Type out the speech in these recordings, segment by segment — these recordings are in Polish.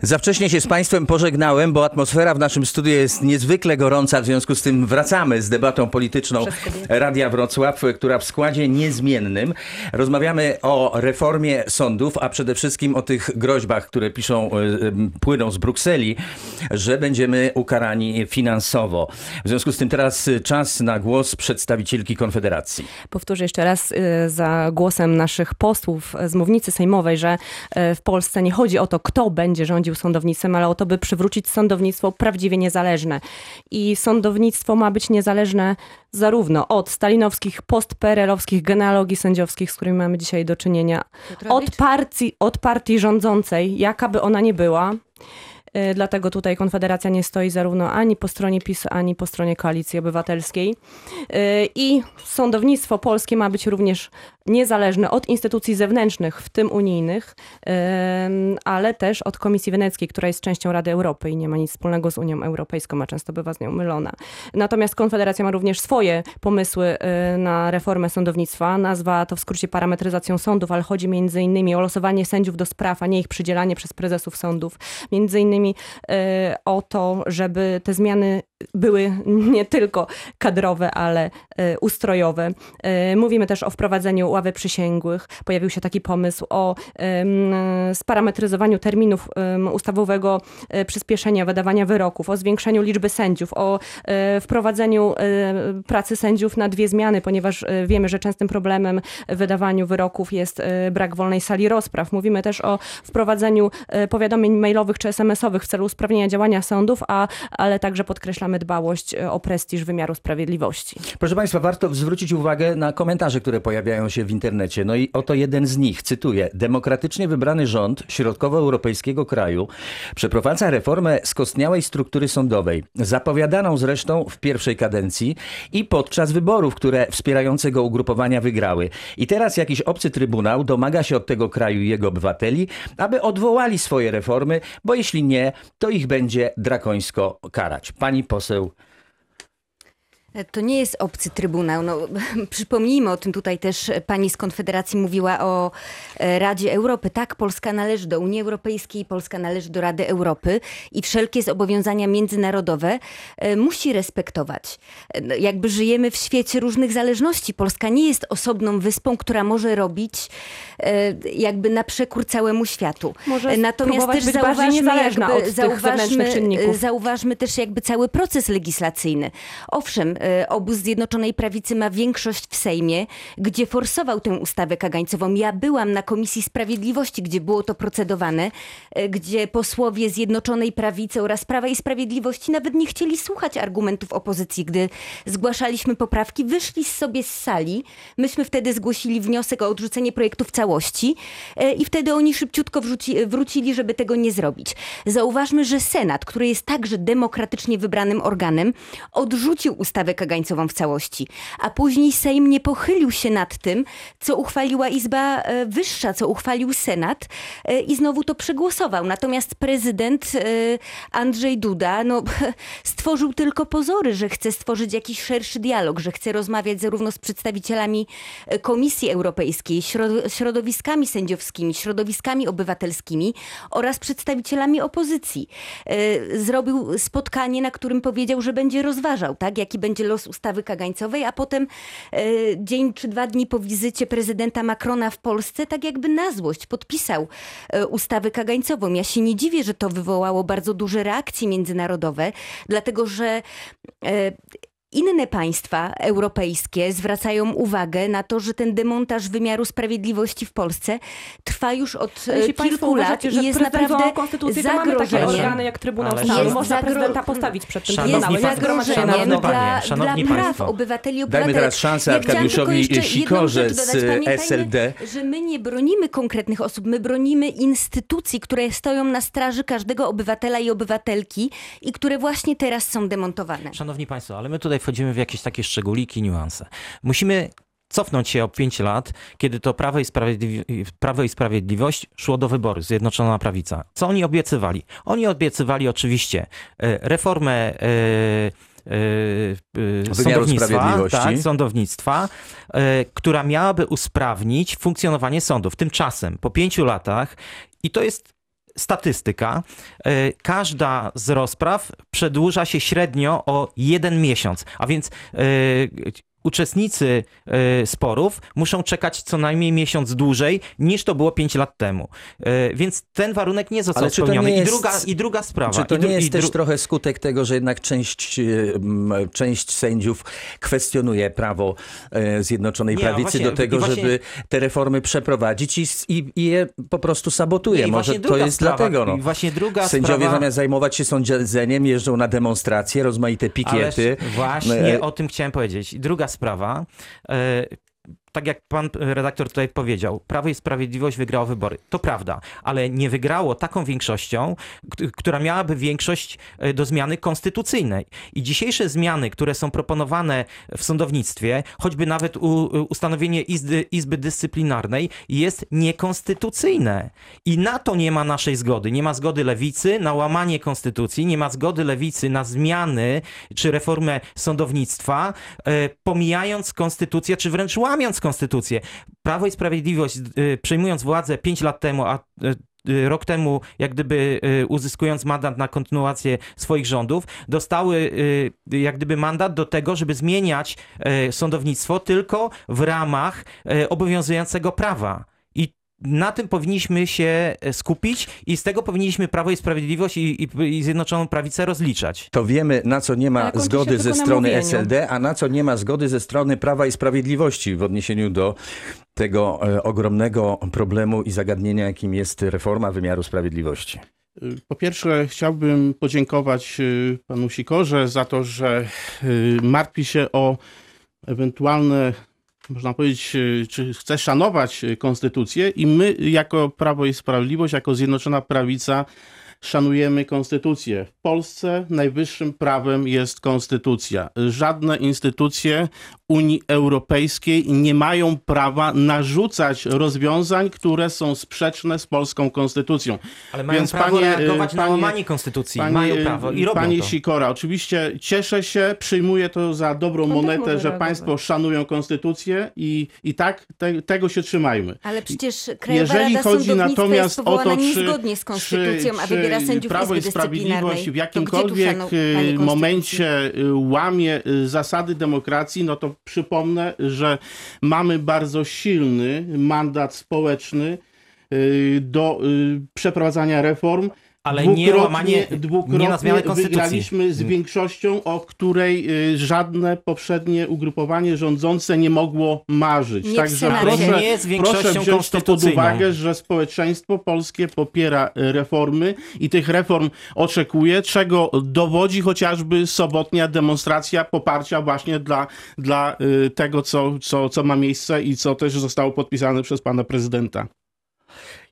Za wcześnie się z Państwem pożegnałem, bo atmosfera w naszym studiu jest niezwykle gorąca, w związku z tym wracamy z debatą polityczną Radia Wrocław, która w składzie niezmiennym. Rozmawiamy o reformie sądów, a przede wszystkim o tych groźbach, które piszą, e, e, płyną z Brukseli, że będziemy ukarani finansowo. W związku z tym teraz czas na głos przedstawicielki Konfederacji. Powtórzę jeszcze raz y, za głosem naszych posłów z mównicy sejmowej, że w Polsce nie chodzi o to, kto będzie rządził sądownictwem, ale o to, by przywrócić sądownictwo prawdziwie niezależne. I sądownictwo ma być niezależne zarówno od stalinowskich, postperelowskich genealogii sędziowskich, z którymi mamy dzisiaj do czynienia, od partii, od partii rządzącej, jaka by ona nie była, Y, Dlatego tutaj Konfederacja nie stoi zarówno ani po stronie PiS, ani po stronie Koalicji Obywatelskiej. Y, I sądownictwo polskie ma być również niezależne od instytucji zewnętrznych, w tym unijnych, ale też od Komisji Weneckiej, która jest częścią Rady Europy i nie ma nic wspólnego z Unią Europejską, a często bywa z nią mylona. Natomiast Konfederacja ma również swoje pomysły y, na reformę sądownictwa. Nazwa to w skrócie parametryzacją sądów, ale chodzi między innymi o losowanie sędziów do spraw, a nie ich przydzielanie przez prezesów sądów. Między innymi e, o to, żeby te zmiany były nie tylko kadrowe, ale e, ustrojowe. E, Mówimy też o wprowadzeniu ławy przysięgłych. Pojawił się taki pomysł o sparametryzowaniu terminów ustawowego e, przyspieszenia wydawania wyroków, o zwiększeniu liczby sędziów, o wprowadzeniu pracy sędziów na dwie zmiany, ponieważ wiemy, że częstym problemem w wydawaniu wyroków jest brak wolnej sali rozpraw. Mówimy też o wprowadzeniu powiadomień mailowych czy SMS-owych w celu usprawnienia działania sądów, a, ale także podkreślamy dbałość e, o prestiż wymiaru sprawiedliwości. Proszę Państwa, warto zwrócić uwagę na komentarze, które pojawiają się w internecie. No i oto jeden z nich, cytuję. Demokratycznie wybrany rząd środkowoeuropejskiego kraju przeprowadza reformę skostniałej struktury sądowej, zapowiadaną zresztą w pierwszej kadencji i podczas wyborów, które wspierające go ugrupowania wygrały. I teraz jakiś obcy trybunał domaga się od tego kraju i jego obywateli, aby odwołali swoje reformy, bo jeśli nie, to ich będzie drakońsko karać. Pani poseł also To nie jest obcy trybunał. No, przypomnijmy o tym tutaj też pani z Konfederacji mówiła o e, Radzie Europy. Tak, Polska należy do Unii Europejskiej, Polska należy do Rady Europy i wszelkie zobowiązania międzynarodowe e, musi respektować. E, no, Jakby żyjemy w świecie różnych zależności. Polska nie jest osobną wyspą, która może robić jakby na przekór całemu światu. Może Natomiast też być zauważmy, jakby, od zauważmy, zauważmy też jakby cały proces legislacyjny. Owszem, obóz Zjednoczonej Prawicy ma większość w Sejmie, gdzie forsował tę ustawę kagańcową. Ja byłam na Komisji Sprawiedliwości, gdzie było to procedowane, e, gdzie posłowie Zjednoczonej Prawicy oraz Prawa i Sprawiedliwości nawet nie chcieli słuchać argumentów opozycji. Gdy zgłaszaliśmy poprawki, wyszli sobie z sali. Myśmy wtedy zgłosili wniosek o odrzucenie projektu w całości e, i wtedy oni szybciutko wrócili, żeby tego nie zrobić. Zauważmy, że Senat, który jest także demokratycznie wybranym organem, odrzucił ustawę kagańcową w całości, a później Sejm nie pochylił się nad tym, co uchwaliła Izba e, Wyższa, co uchwalił Senat e, i znowu to przegłosował. Natomiast prezydent e, Andrzej Duda no, stworzył tylko pozory, że chce stworzyć jakiś szerszy dialog, że chce rozmawiać zarówno z przedstawicielami Komisji Europejskiej, środ- środowiskami sędziowskimi, środowiskami obywatelskimi oraz przedstawicielami opozycji. Zrobił spotkanie, na którym powiedział, że będzie rozważał, tak, jaki będzie los ustawy kagańcowej, a potem e, dzień czy dwa dni po wizycie prezydenta Macrona w Polsce, tak jakby na złość podpisał e, ustawę kagańcową. Ja się nie dziwię, że to wywołało bardzo duże reakcje międzynarodowe, dlatego że e, Inne państwa europejskie zwracają uwagę na to, że ten demontaż wymiaru sprawiedliwości w Polsce trwa już od e, Jeśli Państwo kilku lat i jest naprawdę konstytucję, to mamy takie zagrożeniem. organy jak Trybunał Stanu. jest Można zagro- prezydenta postawić przed tym Jest zagrożeniem panie, dla, szanowni dla praw państwo. obywateli i Dajmy obywatelek. teraz szansę Ja Arkadiuszowi Sikorze z SLD. że my nie bronimy konkretnych osób, my bronimy instytucji, które stoją na straży każdego obywatela i obywatelki i które właśnie teraz są demontowane. Szanowni Państwo, ale my tutaj wchodzimy w jakieś takie szczególiki, niuanse. Musimy cofnąć się o 5 lat, kiedy to Prawo i, Prawo i Sprawiedliwość szło do wyboru, Zjednoczona Prawica. Co oni obiecywali? Oni obiecywali oczywiście e, reformę e, e, sądownictwa, tak, sądownictwa, która miałaby usprawnić funkcjonowanie sądów. Tymczasem po pięciu latach, i to jest statystyka. E, Każda z rozpraw przedłuża się średnio o jeden miesiąc, a więc e, uczestnicy e, sporów muszą czekać co najmniej miesiąc dłużej niż to było 5 lat temu. E, Więc ten warunek nie został Ale spełniony. nie I, jest- druga, I druga sprawa. Czy to I nie jest i też trochę skutek tego, że jednak część, e, część sędziów kwestionuje prawo Zjednoczonej Nie, Prawicy właśnie- do tego, i właśnie- żeby te reformy przeprowadzić i, i, i je po prostu sabotuje? I Może to jest sprawa, dlatego. No. i właśnie druga Sędziowie sprawa, zamiast zajmować się sądzeniem jeżdżą na demonstracje, rozmaite pikiety. Ależ właśnie o tym chciałem powiedzieć. I druga sprawa. E, tak jak pan redaktor tutaj powiedział, Prawo i Sprawiedliwość wygrało wybory. To prawda, ale nie wygrało taką większością, która miałaby większość e, do zmiany konstytucyjnej. I dzisiejsze zmiany, które są proponowane w sądownictwie, choćby nawet ustanowienie izby, izby Dyscyplinarnej, jest niekonstytucyjne. I na to nie ma naszej zgody. Nie ma zgody lewicy na łamanie konstytucji, nie ma zgody lewicy na zmiany czy reformę sądownictwa, e, pomijając konstytucję, czy wręcz łamiąc konstytucję. Prawo i Sprawiedliwość, e, przejmując władzę 5 lat temu, a e, e, rok temu, jak gdyby uzyskując mandat na kontynuację swoich rządów, dostały jak gdyby mandat do tego, żeby zmieniać sądownictwo tylko w ramach obowiązującego prawa. Na tym powinniśmy się e, skupić i z tego powinniśmy Prawo i Sprawiedliwość i, i, i Zjednoczoną Prawicę rozliczać. To wiemy, na co nie ma zgody ze strony mówieniu. SLD, a na co nie ma zgody ze strony Prawa i Sprawiedliwości w odniesieniu do tego e, ogromnego problemu i zagadnienia, jakim jest reforma wymiaru sprawiedliwości. Po pierwsze, chciałbym podziękować panu Sikorze za to, że martwi się o ewentualne, można powiedzieć, y, czy chce szanować y, konstytucję i my jako Prawo i Sprawiedliwość, jako Zjednoczona Prawica szanujemy konstytucję. W Polsce najwyższym prawem jest konstytucja. Żadne instytucje Unii Europejskiej nie mają prawa narzucać rozwiązań, które są sprzeczne z polską konstytucją. Ale mają Więc prawo panie, reagować na panie- łamanie konstytucji. Pani, mają prawo i robią Pani to. Sikora, oczywiście cieszę się, przyjmuję to za dobrą Pan też monetę, że reagować. Państwo szanują konstytucję i, i tak te, tego się trzymajmy. Ale przecież Krajowa Jeżeli Rada chodzi natomiast jest o to, czy, niezgodnie z konstytucją, czy, a wybiera sędziów Prawo i Sprawiedliwość w jakimkolwiek y, momencie y, łamie y, zasady demokracji, no to przypomnę, że mamy bardzo silny mandat społeczny y, do y, przeprowadzania reform. Ale nie Dwukrotnie- łamanie, nie na zmianę konstytucji. wygraliśmy z większością, o której y, żadne poprzednie ugrupowanie rządzące nie mogło marzyć. Nie Także proszę, nie jest większością proszę wziąć to pod uwagę, że społeczeństwo polskie popiera y, reformy i tych reform oczekuje, czego dowodzi chociażby sobotnia demonstracja poparcia właśnie dla, dla y, tego, co, co, co ma miejsce i co też zostało podpisane przez pana prezydenta.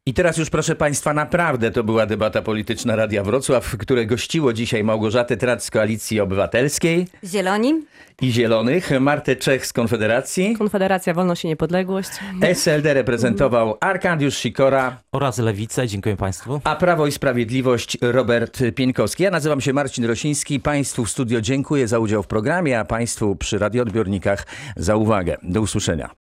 I teraz już proszę Państwa, naprawdę to była debata polityczna Radia Wrocław, które gościło dzisiaj Małgorzatę Trac z Koalicji Obywatelskiej Zieloni? i Zielonych, Martę Czech z Konfederacji, Konfederacja Wolność i Niepodległość. SLD reprezentował Arkadiusz Sikora, Oraz Lewicę. Dziękuję Państwu. a Prawo i Sprawiedliwość Robert Pieńkowski. Ja nazywam się Marcin Rosiński. Państwu w studio dziękuję za udział w programie, a Państwu przy radioodbiornikach za uwagę. Do usłyszenia.